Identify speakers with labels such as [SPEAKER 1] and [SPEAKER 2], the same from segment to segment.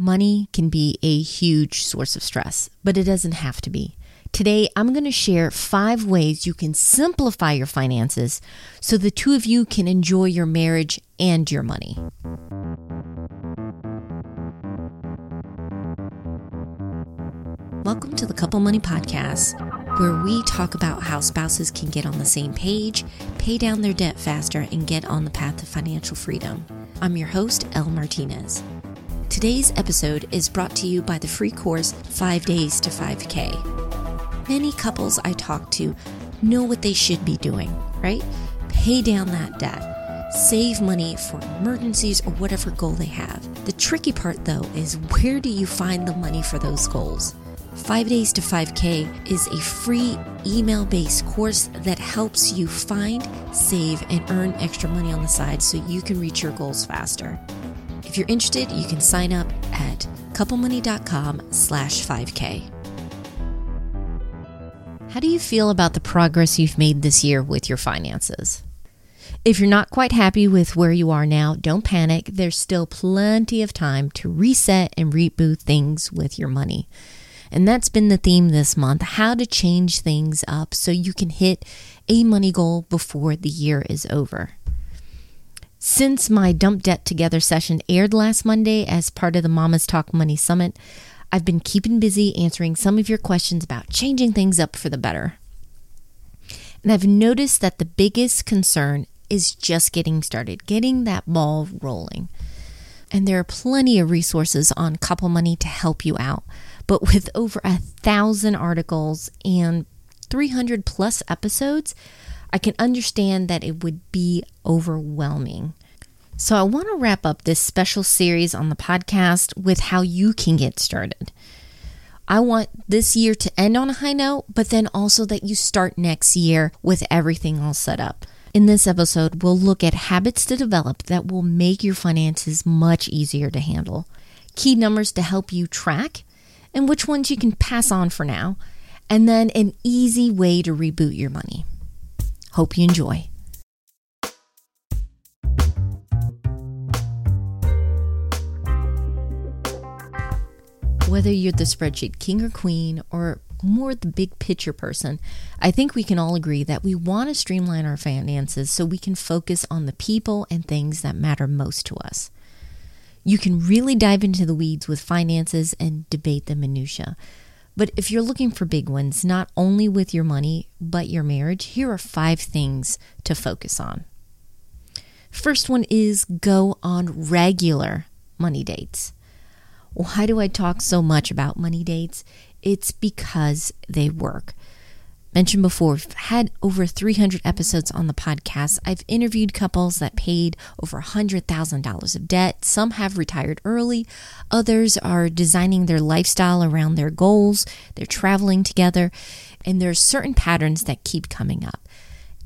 [SPEAKER 1] Money can be a huge source of stress, but it doesn't have to be. Today, I'm going to share five ways you can simplify your finances so the two of you can enjoy your marriage and your money. Welcome to the Couple Money Podcast, where we talk about how spouses can get on the same page, pay down their debt faster, and get on the path to financial freedom. I'm your host, Elle Martinez. Today's episode is brought to you by the free course 5 Days to 5K. Many couples I talk to know what they should be doing, right? Pay down that debt, save money for emergencies or whatever goal they have. The tricky part, though, is where do you find the money for those goals? 5 Days to 5K is a free email based course that helps you find, save, and earn extra money on the side so you can reach your goals faster. If you're interested, you can sign up at couplemoney.com slash 5K. How do you feel about the progress you've made this year with your finances? If you're not quite happy with where you are now, don't panic. There's still plenty of time to reset and reboot things with your money. And that's been the theme this month how to change things up so you can hit a money goal before the year is over. Since my Dump Debt Together session aired last Monday as part of the Mamas Talk Money Summit, I've been keeping busy answering some of your questions about changing things up for the better. And I've noticed that the biggest concern is just getting started, getting that ball rolling. And there are plenty of resources on Couple Money to help you out. But with over a thousand articles and 300 plus episodes, I can understand that it would be overwhelming. So, I want to wrap up this special series on the podcast with how you can get started. I want this year to end on a high note, but then also that you start next year with everything all set up. In this episode, we'll look at habits to develop that will make your finances much easier to handle, key numbers to help you track, and which ones you can pass on for now, and then an easy way to reboot your money. Hope you enjoy. Whether you're the spreadsheet king or queen, or more the big picture person, I think we can all agree that we want to streamline our finances so we can focus on the people and things that matter most to us. You can really dive into the weeds with finances and debate the minutiae. But if you're looking for big ones, not only with your money, but your marriage, here are five things to focus on. First one is go on regular money dates. Why do I talk so much about money dates? It's because they work mentioned before, we've had over 300 episodes on the podcast. I've interviewed couples that paid over $100,000 of debt. Some have retired early, others are designing their lifestyle around their goals, they're traveling together, and there's certain patterns that keep coming up.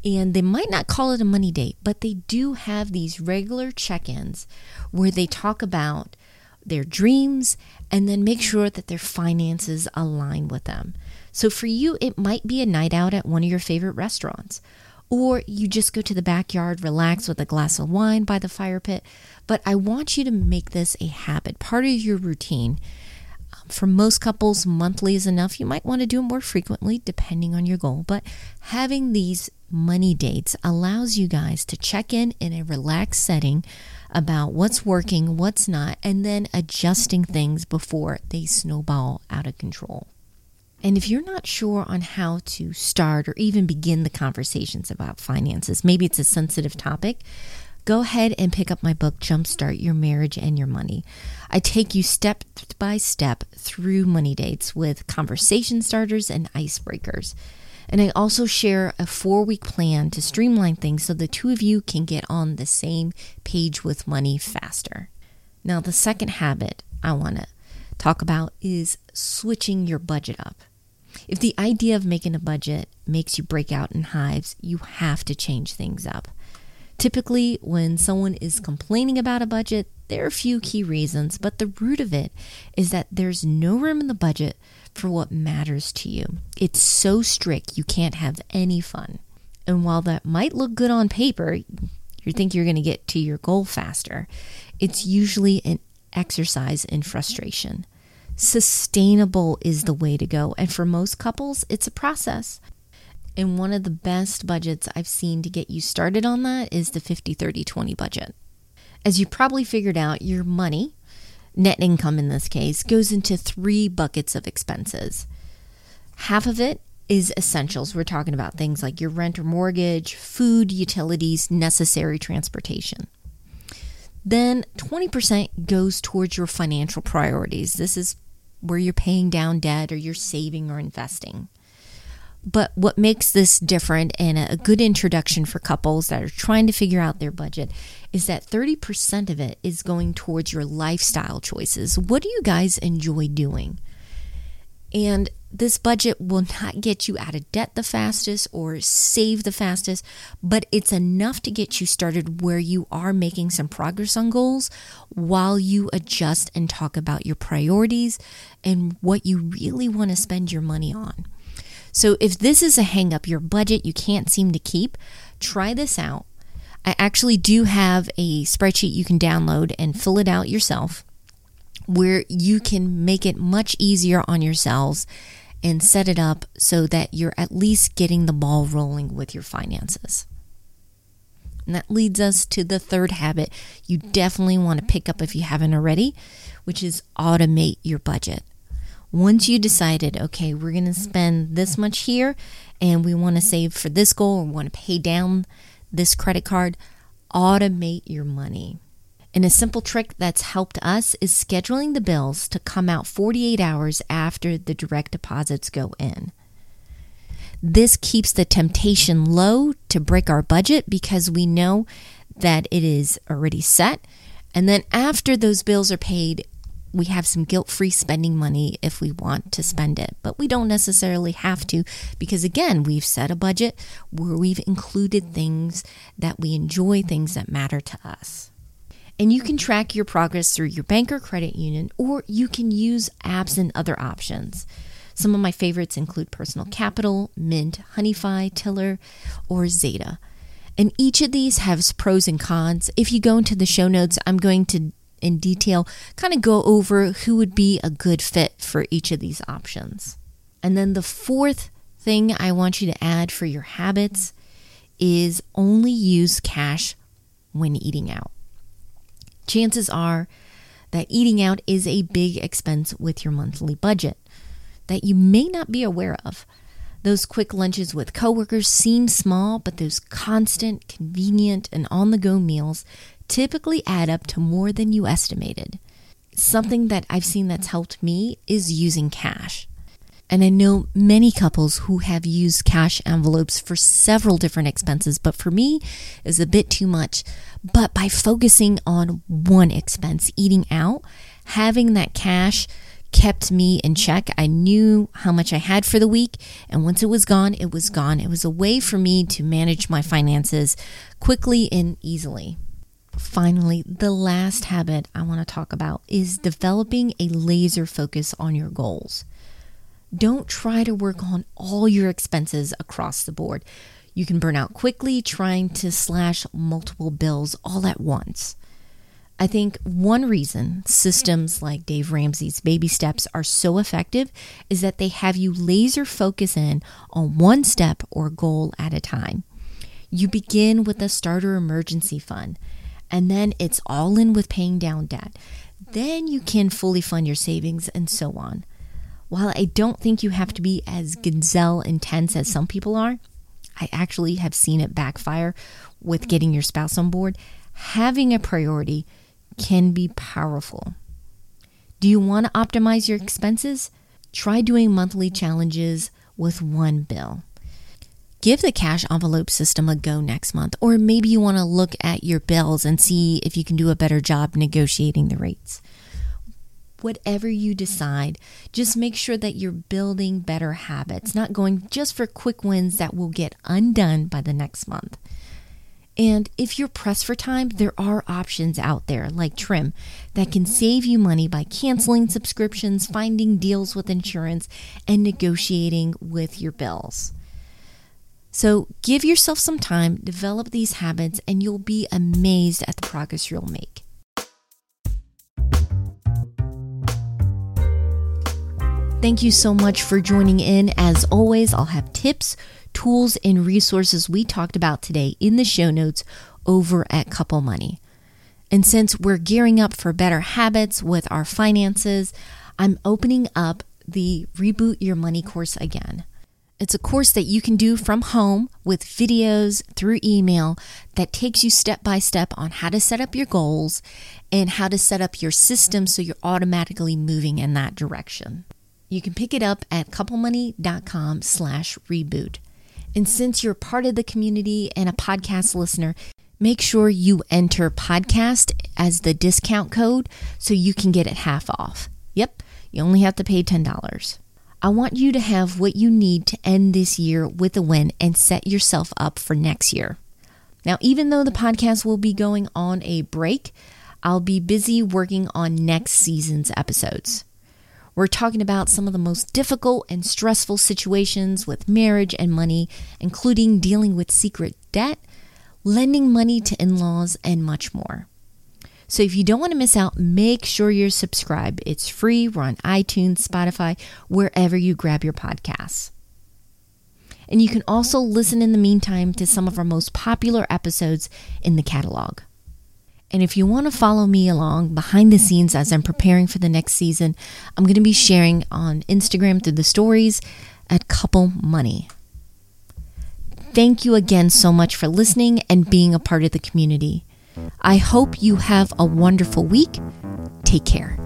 [SPEAKER 1] And they might not call it a money date, but they do have these regular check ins where they talk about their dreams and then make sure that their finances align with them. So for you, it might be a night out at one of your favorite restaurants, or you just go to the backyard, relax with a glass of wine by the fire pit. But I want you to make this a habit, part of your routine. Um, for most couples, monthly is enough. You might want to do it more frequently depending on your goal, but having these money dates allows you guys to check in in a relaxed setting about what's working, what's not, and then adjusting things before they snowball out of control. And if you're not sure on how to start or even begin the conversations about finances, maybe it's a sensitive topic, go ahead and pick up my book, Jumpstart Your Marriage and Your Money. I take you step by step through money dates with conversation starters and icebreakers. And I also share a four week plan to streamline things so the two of you can get on the same page with money faster. Now, the second habit I want to talk about is switching your budget up. If the idea of making a budget makes you break out in hives, you have to change things up. Typically, when someone is complaining about a budget, there are a few key reasons, but the root of it is that there's no room in the budget for what matters to you. It's so strict, you can't have any fun. And while that might look good on paper, you think you're going to get to your goal faster, it's usually an exercise in frustration. Sustainable is the way to go. And for most couples, it's a process. And one of the best budgets I've seen to get you started on that is the 50 30 20 budget. As you probably figured out, your money, net income in this case, goes into three buckets of expenses. Half of it is essentials. We're talking about things like your rent or mortgage, food, utilities, necessary transportation. Then 20% goes towards your financial priorities. This is where you're paying down debt or you're saving or investing. But what makes this different and a good introduction for couples that are trying to figure out their budget is that 30% of it is going towards your lifestyle choices. What do you guys enjoy doing? And this budget will not get you out of debt the fastest or save the fastest, but it's enough to get you started where you are making some progress on goals while you adjust and talk about your priorities and what you really want to spend your money on. So if this is a hang up, your budget you can't seem to keep, try this out. I actually do have a spreadsheet you can download and fill it out yourself where you can make it much easier on yourselves and set it up so that you're at least getting the ball rolling with your finances. And that leads us to the third habit you definitely want to pick up if you haven't already, which is automate your budget once you decided, okay, we're going to spend this much here and we want to save for this goal or want to pay down this credit card, automate your money. And a simple trick that's helped us is scheduling the bills to come out 48 hours after the direct deposits go in. This keeps the temptation low to break our budget because we know that it is already set. And then after those bills are paid, we have some guilt free spending money if we want to spend it, but we don't necessarily have to because, again, we've set a budget where we've included things that we enjoy, things that matter to us. And you can track your progress through your bank or credit union, or you can use apps and other options. Some of my favorites include Personal Capital, Mint, Honeyfi, Tiller, or Zeta. And each of these has pros and cons. If you go into the show notes, I'm going to in detail, kind of go over who would be a good fit for each of these options. And then the fourth thing I want you to add for your habits is only use cash when eating out. Chances are that eating out is a big expense with your monthly budget that you may not be aware of. Those quick lunches with coworkers seem small, but those constant, convenient, and on the go meals typically add up to more than you estimated. Something that I've seen that's helped me is using cash. And I know many couples who have used cash envelopes for several different expenses, but for me is a bit too much. But by focusing on one expense, eating out, having that cash kept me in check. I knew how much I had for the week, and once it was gone, it was gone. It was a way for me to manage my finances quickly and easily. Finally, the last habit I want to talk about is developing a laser focus on your goals. Don't try to work on all your expenses across the board. You can burn out quickly trying to slash multiple bills all at once. I think one reason systems like Dave Ramsey's baby steps are so effective is that they have you laser focus in on one step or goal at a time. You begin with a starter emergency fund and then it's all in with paying down debt. Then you can fully fund your savings and so on. While I don't think you have to be as gazelle intense as some people are, I actually have seen it backfire with getting your spouse on board. Having a priority can be powerful. Do you want to optimize your expenses? Try doing monthly challenges with one bill give the cash envelope system a go next month. Or maybe you want to look at your bills and see if you can do a better job negotiating the rates. Whatever you decide, just make sure that you're building better habits, not going just for quick wins that will get undone by the next month. And if you're pressed for time, there are options out there like Trim that can save you money by canceling subscriptions, finding deals with insurance, and negotiating with your bills. So give yourself some time, develop these habits, and you'll be amazed at the progress you'll make. Thank you so much for joining in. As always, I'll have tips, tools, and resources we talked about today in the show notes over at Couple Money. And since we're gearing up for better habits with our finances, I'm opening up the Reboot Your Money course again. It's a course that you can do from home with videos through email that takes you step by step on how to set up your goals and how to set up your system so you're automatically moving in that direction. You can pick it up at couplemoney.com slash reboot. And since you're part of the community and a podcast listener, make sure you enter podcast as the discount code so you can get it half off. Yep, you only have to pay $10. I want you to have what you need to end this year with a win and set yourself up for next year. Now, even though the podcast will be going on a break, I'll be busy working on next season's episodes. We're talking about some of the most difficult and stressful situations with marriage and money, including dealing with secret debt, lending money to in laws, and much more. So if you don't want to miss out, make sure you're subscribed. It's free. We're on iTunes, Spotify, wherever you grab your podcasts. And you can also listen in the meantime to some of our most popular episodes in the catalog. And if you want to follow me along behind the scenes as I'm preparing for the next season, I'm going to be sharing on Instagram through the stories at Couple Money. Thank you again so much for listening and being a part of the community. I hope you have a wonderful week. Take care.